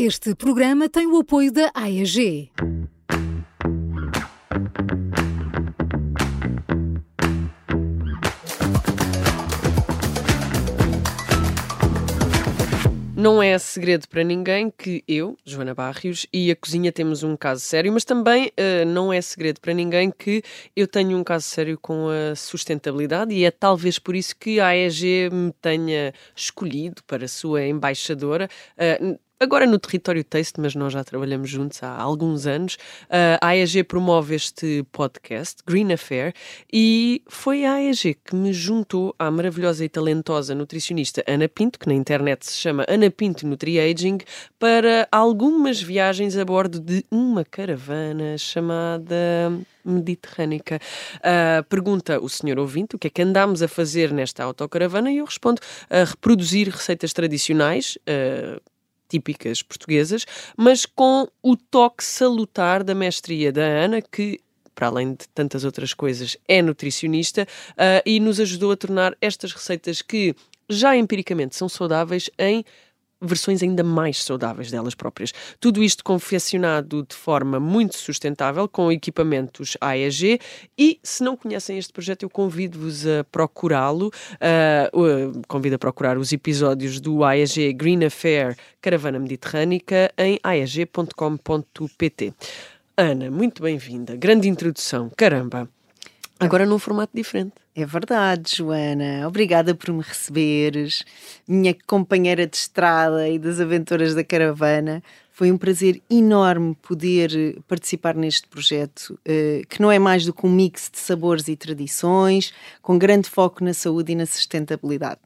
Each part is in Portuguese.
Este programa tem o apoio da AEG. Não é segredo para ninguém que eu, Joana Barrios, e a cozinha temos um caso sério, mas também uh, não é segredo para ninguém que eu tenho um caso sério com a sustentabilidade e é talvez por isso que a AEG me tenha escolhido para sua embaixadora. Uh, agora no território Taste, mas nós já trabalhamos juntos há alguns anos. Uh, a AEG promove este podcast, Green Affair, e foi a AEG que me juntou à maravilhosa e talentosa nutricionista Ana Pinto, que na internet se chama Ana Pinto Nutri-Aging, para algumas viagens a bordo de uma caravana chamada mediterrânica. Uh, pergunta o senhor ouvinte o que é que andámos a fazer nesta autocaravana e eu respondo a reproduzir receitas tradicionais. Uh, típicas portuguesas, mas com o toque salutar da mestria da Ana, que para além de tantas outras coisas, é nutricionista uh, e nos ajudou a tornar estas receitas que já empiricamente são saudáveis em versões ainda mais saudáveis delas próprias. Tudo isto confeccionado de forma muito sustentável, com equipamentos AEG. E se não conhecem este projeto, eu convido-vos a procurá-lo. Uh, convido a procurar os episódios do AEG Green Affair Caravana Mediterrânica em aeg.com.pt. Ana, muito bem-vinda. Grande introdução. Caramba! Agora num formato diferente. É verdade, Joana. Obrigada por me receberes, minha companheira de estrada e das aventuras da caravana. Foi um prazer enorme poder participar neste projeto, eh, que não é mais do que um mix de sabores e tradições, com grande foco na saúde e na sustentabilidade.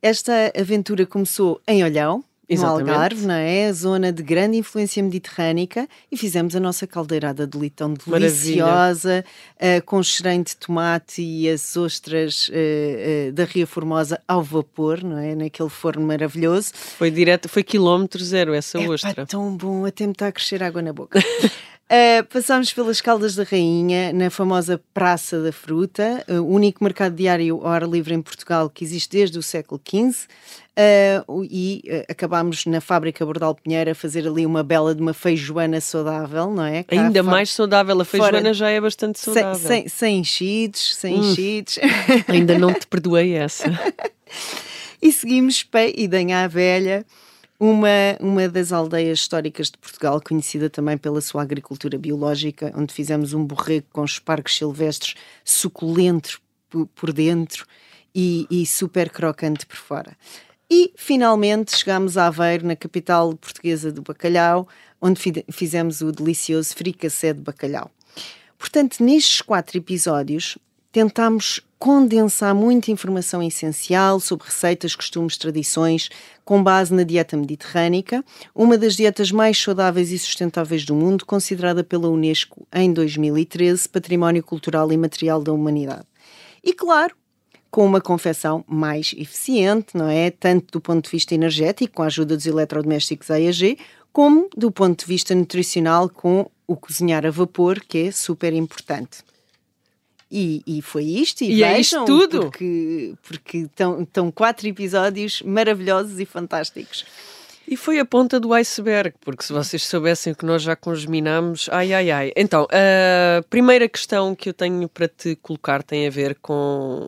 Esta aventura começou em Olhão, Exatamente. no Algarve, não é? Zona de grande influência mediterrânica e fizemos a nossa caldeirada de litão deliciosa, uh, com cheirão de tomate e as ostras uh, uh, da Ria Formosa ao vapor, não é? Naquele forno maravilhoso. Foi direto, foi quilómetro zero essa é ostra. tão bom, até me está a crescer água na boca. Uh, passámos pelas Caldas da Rainha, na famosa Praça da Fruta, o uh, único mercado diário ao ar livre em Portugal que existe desde o século XV. Uh, e uh, acabámos na fábrica Bordal Pinheiro a fazer ali uma bela de uma feijoana saudável, não é? Cá Ainda mais saudável, a feijoana fora, já é bastante saudável. Sem, sem, sem enchidos, sem hum, enchidos. Ainda não te perdoei essa. e seguimos para Idanha à Velha, uma, uma das aldeias históricas de Portugal, conhecida também pela sua agricultura biológica, onde fizemos um borrego com espargos silvestres suculento por dentro e, e super crocante por fora. E finalmente chegámos a Aveiro, na capital portuguesa do bacalhau, onde fizemos o delicioso fricassé de bacalhau. Portanto, nestes quatro episódios, tentámos condensar muita informação essencial sobre receitas, costumes, tradições, com base na dieta mediterrânica, uma das dietas mais saudáveis e sustentáveis do mundo, considerada pela Unesco em 2013 Património Cultural e Material da Humanidade. E claro, com uma confecção mais eficiente, não é? Tanto do ponto de vista energético, com a ajuda dos eletrodomésticos AEG, como do ponto de vista nutricional, com o cozinhar a vapor, que é super importante. E, e foi isto, e, e vejam, é isto tudo. Porque, porque estão, estão quatro episódios maravilhosos e fantásticos. E foi a ponta do iceberg, porque se vocês soubessem o que nós já congeminamos, ai ai ai. Então, a primeira questão que eu tenho para te colocar tem a ver com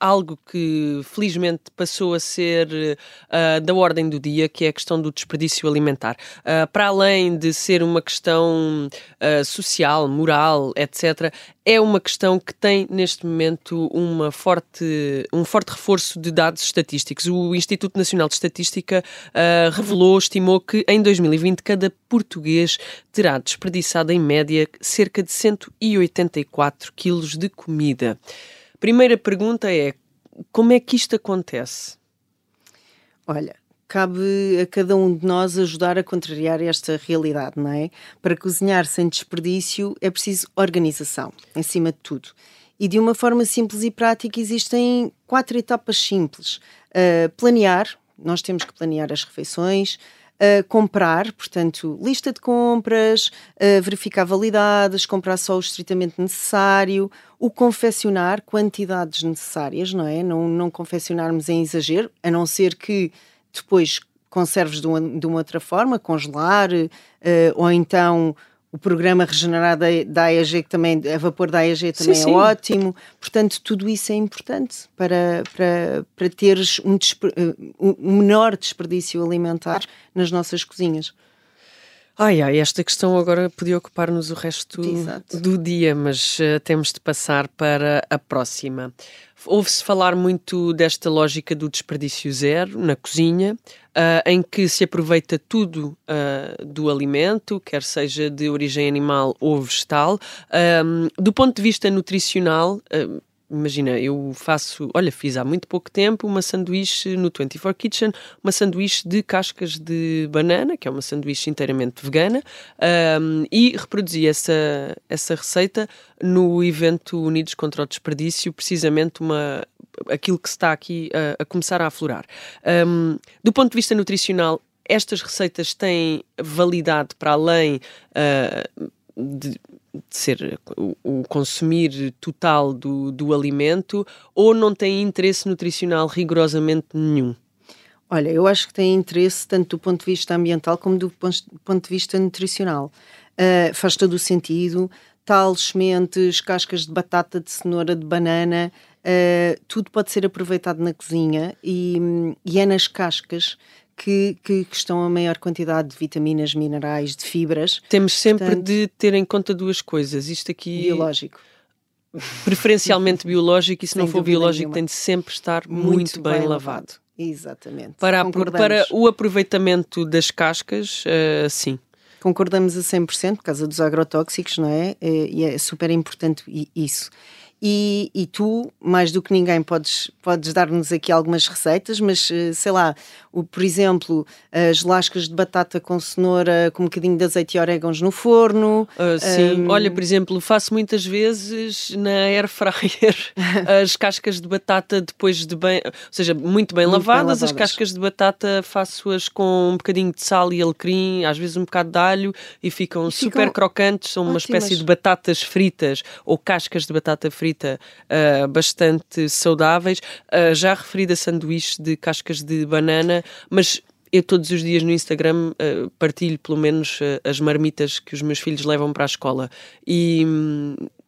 algo que felizmente passou a ser uh, da ordem do dia, que é a questão do desperdício alimentar. Uh, para além de ser uma questão uh, social, moral, etc., é uma questão que tem neste momento uma forte, um forte reforço de dados estatísticos. O Instituto Nacional de Estatística revelou, estimou que em 2020 cada português terá desperdiçado em média cerca de 184 quilos de comida. Primeira pergunta é: como é que isto acontece? Olha, cabe a cada um de nós ajudar a contrariar esta realidade, não é? Para cozinhar sem desperdício é preciso organização, em cima de tudo. E de uma forma simples e prática existem quatro etapas simples. Uh, planear, nós temos que planear as refeições, uh, comprar, portanto, lista de compras, uh, verificar validades, comprar só o estritamente necessário, o confeccionar quantidades necessárias, não é? Não, não confeccionarmos em exagero, a não ser que depois conserves de uma, de uma outra forma, congelar, uh, ou então o programa regenerado da AEG, que também, a vapor da AEG também sim, é sim. ótimo. Portanto, tudo isso é importante para, para, para teres um, um menor desperdício alimentar nas nossas cozinhas. Ai, ai, esta questão agora podia ocupar-nos o resto Exato. do dia, mas uh, temos de passar para a próxima. Ouve-se falar muito desta lógica do desperdício zero na cozinha, uh, em que se aproveita tudo uh, do alimento, quer seja de origem animal ou vegetal. do ponto de vista nutricional, imagina, eu faço, olha, fiz há muito pouco tempo uma sanduíche no 24 Kitchen, uma sanduíche de cascas de banana, que é uma sanduíche inteiramente vegana, um, e reproduzi essa, essa receita no evento Unidos contra o Desperdício, precisamente uma, aquilo que está aqui a, a começar a aflorar. Um, do ponto de vista nutricional, estas receitas têm validade para além uh, de ser o, o, consumir total do, do alimento ou não tem interesse nutricional rigorosamente nenhum? Olha, eu acho que tem interesse tanto do ponto de vista ambiental como do ponto de vista nutricional. Uh, faz todo o sentido. Tal sementes, cascas de batata, de cenoura, de banana, uh, tudo pode ser aproveitado na cozinha e, e é nas cascas que, que, que, estão a maior quantidade de vitaminas, minerais, de fibras. Temos sempre Portanto, de ter em conta duas coisas. Isto aqui. Biológico. Preferencialmente biológico, e se Sem não for biológico, nenhuma. tem de sempre estar muito, muito bem, bem, lavado. Exatamente. Para, para o aproveitamento das cascas, uh, sim. Concordamos a 100% por causa dos agrotóxicos, não é? Eh, e é super importante isso. E, e, tu, mais do que ninguém, podes, podes dar-nos aqui algumas receitas, mas eh, sei lá, o, por exemplo, as lascas de batata com cenoura com um bocadinho de azeite e orégãos no forno. Uh, sim, um... olha, por exemplo, faço muitas vezes na air fryer as cascas de batata depois de bem, ou seja, muito bem, muito lavadas, bem lavadas, as cascas de batata faço-as com um bocadinho de sal e alecrim, às vezes um bocado de alho e ficam e super ficam crocantes, são ótimas. uma espécie de batatas fritas ou cascas de batata fritas uh, bastante saudáveis. Uh, já referi da sanduíche de cascas de banana, mas eu todos os dias no Instagram uh, partilho pelo menos uh, as marmitas que os meus filhos levam para a escola. E,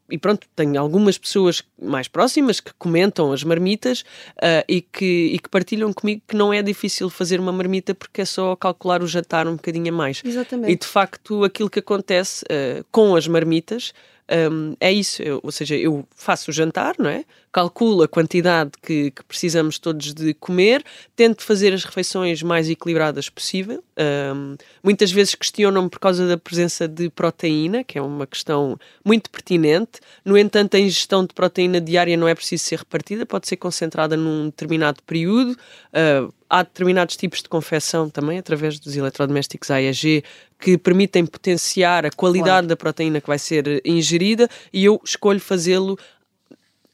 e pronto, tenho algumas pessoas mais próximas que comentam as marmitas uh, e, que, e que partilham comigo que não é difícil fazer uma marmita porque é só calcular o jantar um bocadinho a mais. Exatamente. E de facto aquilo que acontece com as marmitas um, é isso, eu, ou seja, eu faço o jantar, não é? Calculo a quantidade que, que precisamos todos de comer, tento fazer as refeições mais equilibradas possível. Um, muitas vezes questionam-me por causa da presença de proteína, que é uma questão muito pertinente. No entanto, a ingestão de proteína diária não é preciso ser repartida, pode ser concentrada num determinado período. Uh, há determinados tipos de confecção também, através dos eletrodomésticos AEG, que permitem potenciar a qualidade claro. da proteína que vai ser ingerida e eu escolho fazê-lo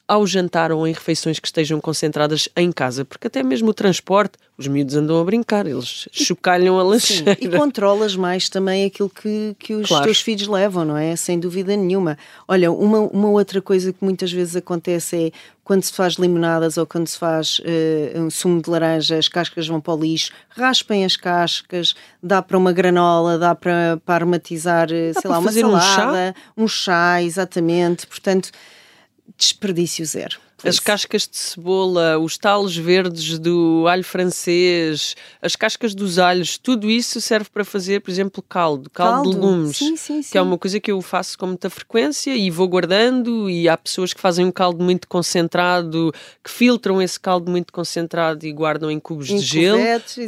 ao jantar ou em refeições que estejam concentradas em casa, porque até mesmo o transporte, os miúdos andam a brincar, eles chocalham a lancheira. Sim, e controlas mais também aquilo que, que os claro. teus filhos levam, não é? Sem dúvida nenhuma. Olha, uma, uma outra coisa que muitas vezes acontece é quando se faz limonadas ou quando se faz uh, um sumo de laranja, as cascas vão para o lixo, raspem as cascas, dá para uma granola, dá para, para aromatizar, eh, dá sei lá, uma salada, um chá? um chá, exatamente. Portanto, desperdício zero. As cascas de cebola, os talos verdes do alho francês, as cascas dos alhos, tudo isso serve para fazer, por exemplo, caldo, caldo, caldo. de legumes, sim, sim, sim. que é uma coisa que eu faço com muita frequência e vou guardando. E há pessoas que fazem um caldo muito concentrado, que filtram esse caldo muito concentrado e guardam em cubos em de gelo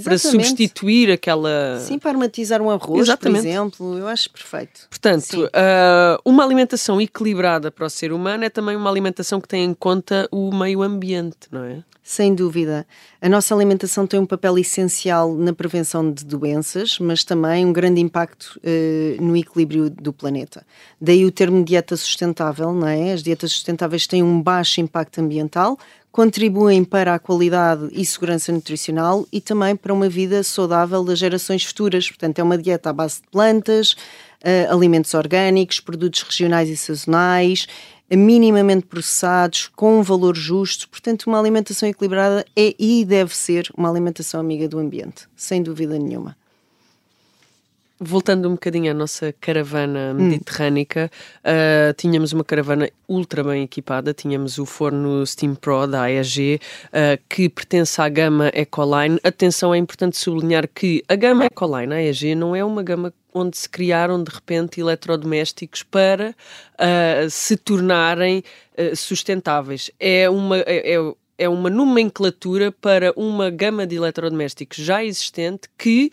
para substituir aquela. Sim, para aromatizar um arroz, exatamente. por exemplo. Eu acho perfeito. Portanto, uh, uma alimentação equilibrada para o ser humano é também uma alimentação que tem em conta o meio ambiente, não é? Sem dúvida. A nossa alimentação tem um papel essencial na prevenção de doenças, mas também um grande impacto uh, no equilíbrio do planeta. Daí o termo dieta sustentável, não é? As dietas sustentáveis têm um baixo impacto ambiental, contribuem para a qualidade e segurança nutricional e também para uma vida saudável das gerações futuras. Portanto, é uma dieta à base de plantas, uh, alimentos orgânicos, produtos regionais e sazonais minimamente processados, com um valor justo. Portanto, uma alimentação equilibrada é e deve ser uma alimentação amiga do ambiente, sem dúvida nenhuma. Voltando um bocadinho à nossa caravana hum. mediterrânica, hum. uh, tínhamos uma caravana ultra bem equipada, tínhamos o forno Steam Pro da AEG, uh, que pertence à gama Ecoline. Atenção, é importante sublinhar que a gama Ecoline, a AEG, não é uma gama onde se criaram de repente eletrodomésticos para uh, se tornarem sustentáveis. É uma. É, é, é uma nomenclatura para uma gama de eletrodomésticos já existente que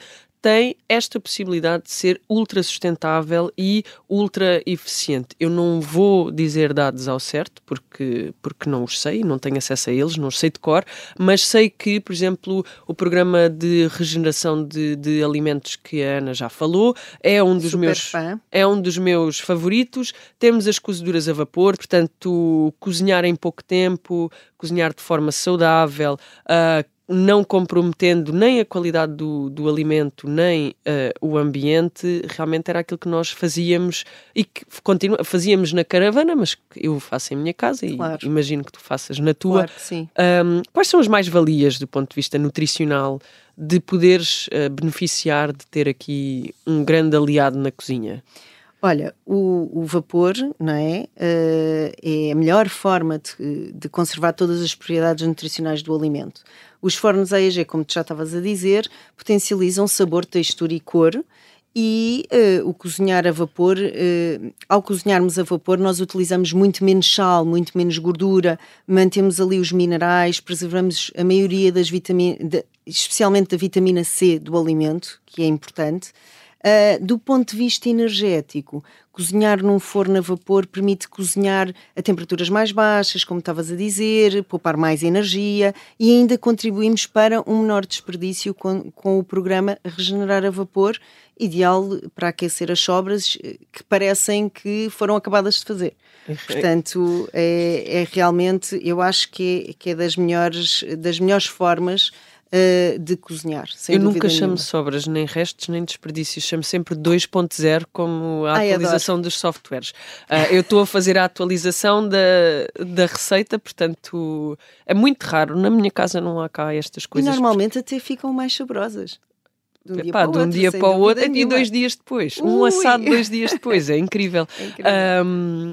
tem esta possibilidade de ser ultra sustentável e ultra eficiente. Eu não vou dizer dados ao certo, porque, porque não os sei, não tenho acesso a eles, não os sei de cor, mas sei que, por exemplo, o programa de regeneração de, de alimentos que a Ana já falou é um dos meus é um dos meus favoritos. Temos as cozeduras a vapor, portanto, cozinhar em pouco tempo, cozinhar de forma saudável, uh, não comprometendo nem a qualidade do, do alimento, nem uh, o ambiente, realmente era aquilo que nós fazíamos e que continua, fazíamos na caravana, mas que eu faço em minha casa claro. e imagino que tu faças na tua. Claro que sim. Um, quais são as mais-valias do ponto de vista nutricional de poderes uh, beneficiar de ter aqui um grande aliado na cozinha? Olha, o, o, vapor não é, uh, é a melhor forma de, de, conservar todas as propriedades nutricionais do alimento. Os fornos AEG, como tu já estavas a dizer, potencializam sabor, textura e cor. E uh, o cozinhar a vapor, uh, ao cozinharmos a vapor, nós utilizamos muito menos sal, muito menos gordura, mantemos ali os minerais, preservamos a maioria das vitaminas, especialmente da vitamina C do alimento, que é importante. Uh, do ponto de vista energético, cozinhar num forno a vapor permite cozinhar a temperaturas mais baixas, como estavas a dizer, poupar mais energia e ainda contribuímos para um menor desperdício com, com o programa Regenerar a Vapor, ideal para aquecer as sobras eh, que parecem que foram acabadas de fazer. Portanto, é, é realmente, eu acho que é, que é das, melhores, das melhores formas uh, de cozinhar. eu nunca chamo nenhuma. sobras, nem restos, nem desperdícios. Chamo sempre 2.0 como a Ai, atualização adoro. dos softwares. Uh, eu estou a fazer a atualização da, da receita, portanto é muito raro. Na minha casa não há cá estas coisas. E normalmente até ficam mais saborosas. De um dia Epá, para o de um outro, dia para o outro e dois dias depois. Ui. Um assado dois dias depois. É incrível. É incrível. Um,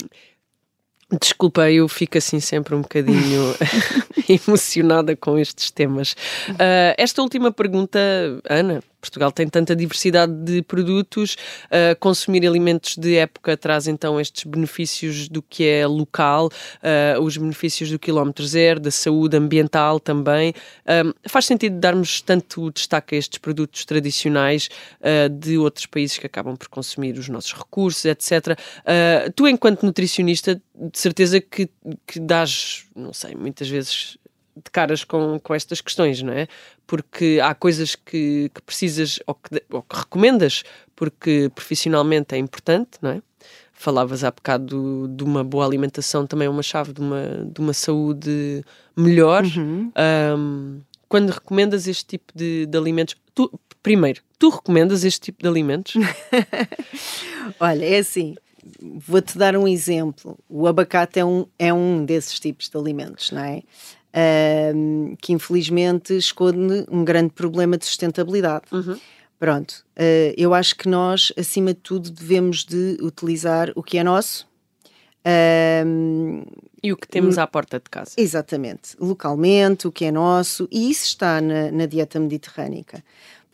Desculpa, eu fico assim sempre um bocadinho emocionada com estes temas. Uh, esta última pergunta, Ana, Portugal tem tanta diversidade de produtos, uh, consumir alimentos de época traz então estes benefícios do que é local, uh, os benefícios do quilómetro zero, da saúde ambiental também. Uh, faz sentido darmos tanto destaque a estes produtos tradicionais de outros países que acabam por consumir os nossos recursos, etc. tu, enquanto nutricionista, de certeza que, que dás, não sei, muitas vezes de caras com, com estas questões, não é? Porque há coisas que, que precisas ou que, ou que recomendas porque profissionalmente é importante, não é? Falavas há bocado de uma boa alimentação, também é uma chave de uma, de uma saúde melhor. Uhum. Um, quando recomendas este tipo de, de alimentos, tu, primeiro, tu recomendas este tipo de alimentos? Olha, é assim, vou-te dar um exemplo. O abacate é um, é um desses tipos de alimentos, não é? Uh, que infelizmente esconde um grande problema de sustentabilidade. Uhum. Pronto, uh, eu acho que nós, acima de tudo, devemos de utilizar o que é nosso. Uh, e o que temos à porta de casa. Exatamente, localmente, o que é nosso, e isso está na, na dieta mediterrânica.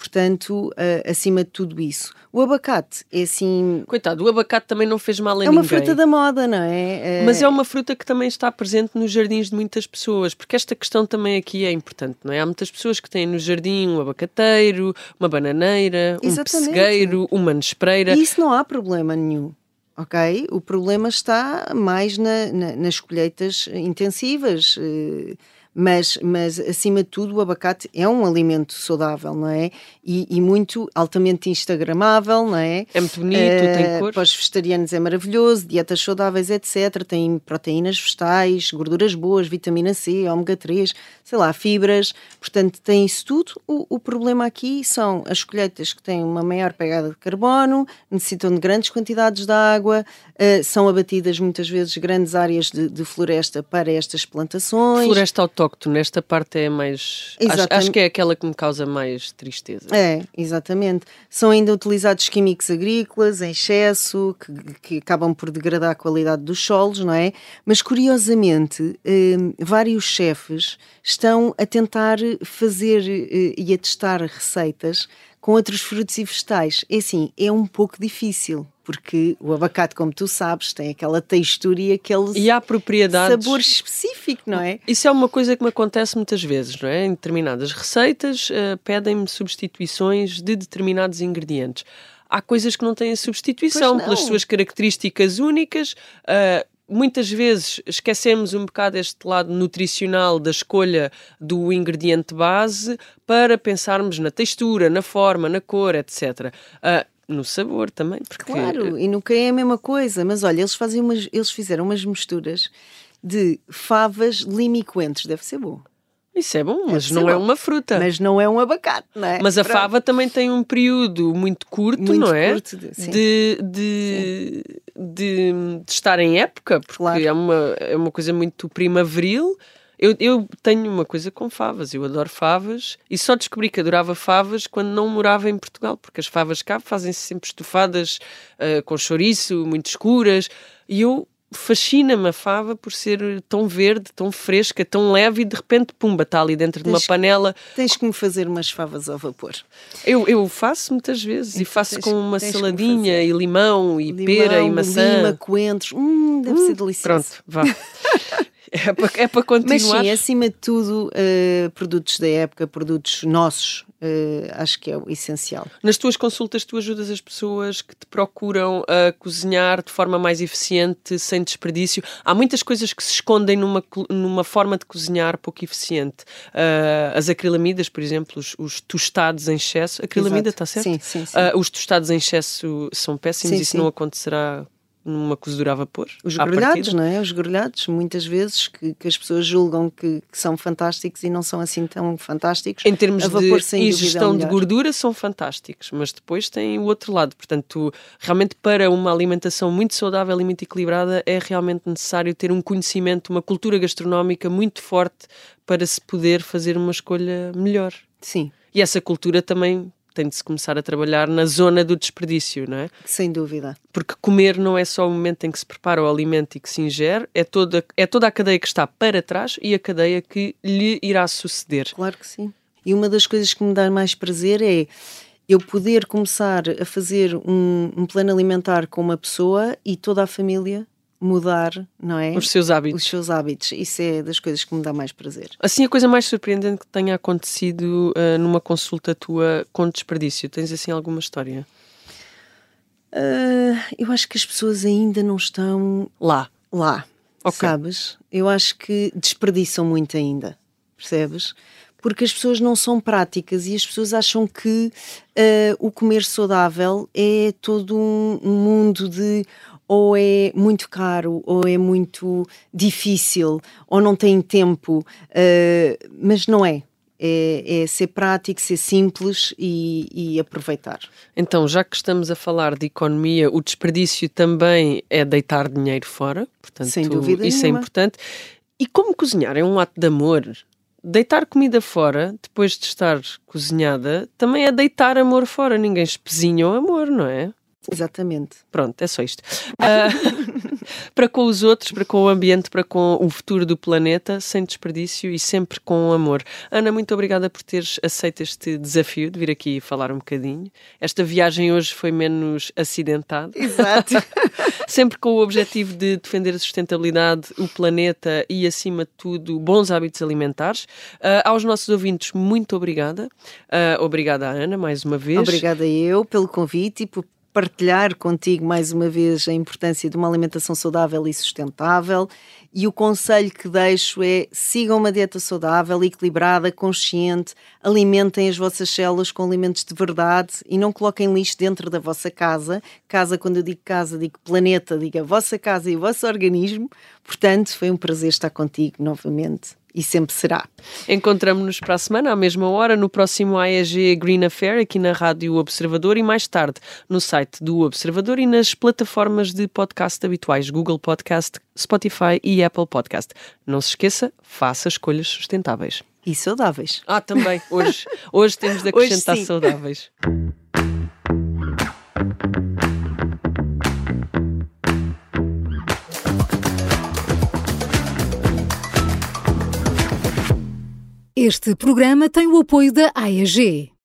Portanto, uh, acima de tudo isso. O abacate é assim. Coitado, o abacate também não fez mal a é ninguém. É uma fruta da moda, não é? Uh... Mas é uma fruta que também está presente nos jardins de muitas pessoas, porque esta questão também aqui é importante, não é? Há muitas pessoas que têm no jardim um abacateiro, uma bananeira, Exatamente. um pessegueiro, uma nespreira. E isso não há problema nenhum. Ok? O problema está mais na, na, nas colheitas intensivas. Uh Mas, mas, acima de tudo, o abacate é um alimento saudável, não é? E, e muito altamente instagramável, não é? É muito bonito, uh, tem cor. Para os vegetarianos é maravilhoso, dietas saudáveis, etc. Tem proteínas vegetais, gorduras boas, vitamina C, ômega 3, sei lá, fibras. Portanto, tem isso tudo. O, o problema aqui são as colheitas que têm uma maior pegada de carbono, necessitam de grandes quantidades de água, uh, são abatidas muitas vezes grandes áreas de, de floresta para estas plantações. Floresta autóctone, esta parte é mais. Acho, acho, que é aquela que me causa mais tristeza. É, exatamente. São ainda utilizados químicos agrícolas em excesso, que, que acabam por degradar a qualidade dos solos, não é? Mas curiosamente, eh, vários chefes estão a tentar fazer eh, e a testar receitas com outros frutos e vegetais. É assim, é um pouco difícil, porque o abacate, como tu sabes, tem aquela textura e aquele e há propriedades... sabor específico, não é? Isso é uma coisa que me acontece muitas vezes, não é? Em determinadas receitas uh, pedem-me substituições de determinados ingredientes. Há coisas que não têm substituição pelas suas características únicas. Uh, muitas vezes esquecemos um bocado este lado nutricional da escolha do ingrediente base para pensarmos na textura, na forma, na cor, etc. Uh, ah, no sabor também. Porque... Claro, e nunca é a mesma coisa, mas olha, eles, fazem umas, eles fizeram umas misturas de favas limicoentes, deve ser bom. Isso é bom, mas não é uma fruta. Mas não é um abacate, não é? Mas a Pronto. fava também tem um período muito curto, muito não é? Curto, de, de, de, de, de, estar em época, porque claro. é, uma, é uma coisa muito primaveril. Eu, eu tenho uma coisa com favas, eu adoro favas e só descobri que adorava favas quando não morava em Portugal, porque as favas cá fazem-se sempre estufadas uh, com chouriço, muito escuras, e eu fascina-me a fava por ser tão verde, tão fresca, tão leve e de repente, pumba, está ali dentro tens, de uma panela. Tens que me fazer umas favas ao vapor. Eu, eu faço muitas vezes e faço tens, com uma saladinha e limão e limão, pera e maçã. Lima, coentros, hum, deve hum, ser delicioso. Pronto, vá. É para, é para continuar. Mas sim, acima de tudo, uh, produtos da época, produtos nossos, uh, acho que é o essencial. Nas tuas consultas, tu ajudas as pessoas que te procuram a cozinhar de forma mais eficiente, sem desperdício. Há muitas coisas que se escondem numa, numa forma de cozinhar pouco eficiente. Uh, as acrilamidas, por exemplo, os, os, tostados em excesso. Acrilamida, está certo? Sim, sim. sim. os tostados em excesso são péssimos, sim, isso sim. não acontecerá numa cozedura a vapor? Os grelhados, não é? Os grelhados, muitas vezes, que, que as pessoas julgam que, que, são fantásticos e não são assim tão fantásticos. Em termos vapor, de ingestão de gordura, são fantásticos, mas depois tem o outro lado. Portanto, realmente, para uma alimentação muito saudável e muito equilibrada, é realmente necessário ter um conhecimento, uma cultura gastronómica muito forte para se poder fazer uma escolha melhor. Sim. E essa cultura também tem de se começar a trabalhar na zona do desperdício, não é? Sem dúvida. Porque comer não é só o momento em que se prepara o alimento e que se ingere, é toda, é toda a cadeia que está para trás e a cadeia que lhe irá suceder. Claro que sim. E uma das coisas que me dá mais prazer é eu poder começar a fazer um, um plano alimentar com uma pessoa e toda a família mudar, não é? Os seus hábitos. Os seus hábitos. Isso é das coisas que me dá mais prazer. Assim, a coisa mais surpreendente que tenha acontecido uh, numa consulta tua com desperdício, tens assim alguma história? Uh, eu acho que as pessoas ainda não estão lá. Lá. Okay. Sabes? Eu acho que desperdiçam muito ainda. Percebes? Porque as pessoas não são práticas e as pessoas acham que uh, o comer saudável é todo um, um mundo de ou é muito caro, ou é muito difícil, ou não tem tempo, uh, mas não é. é. É, ser prático, ser simples e, e, aproveitar. Então, já que estamos a falar de economia, o desperdício também é deitar dinheiro fora, portanto, Sem dúvida isso é nenhuma. é importante. E como cozinhar é um ato de amor. Deitar comida fora, depois de estar cozinhada, também é deitar amor fora. Ninguém espezinha o amor, não é? Exatamente. Pronto, é só isto. Uh, para com os outros, para com o ambiente, para com o futuro do planeta, sem desperdício e sempre com amor. Ana, muito obrigada por teres aceito este desafio de vir aqui falar um bocadinho. Esta viagem hoje foi menos acidentada. Exato. sempre com o objetivo de defender a sustentabilidade, o planeta e, acima de tudo, bons hábitos alimentares. Uh, aos nossos ouvintes, muito obrigada. Uh, obrigada, Ana, mais uma vez. Obrigada eu pelo convite e por partilhar contigo mais uma vez a importância de uma alimentação saudável e sustentável. E o conselho que deixo é sigam uma dieta saudável, equilibrada, consciente, alimentem as vossas células com alimentos de verdade e não coloquem lixo dentro da vossa casa. Casa, quando eu digo casa, digo planeta, digo a vossa casa e o vosso organismo. Portanto, foi um prazer estar contigo novamente e sempre será. Encontramos-nos para a semana, à mesma hora, no próximo AEG Green Affair, aqui na Rádio Observador e mais tarde no site do Observador e nas plataformas de podcast habituais, Google Podcast, Spotify e Apple Podcast. Não se esqueça, faça escolhas sustentáveis. E saudáveis. Ah, também. Hoje, hoje temos de acrescentar saudáveis. Este programa tem o apoio da AEG.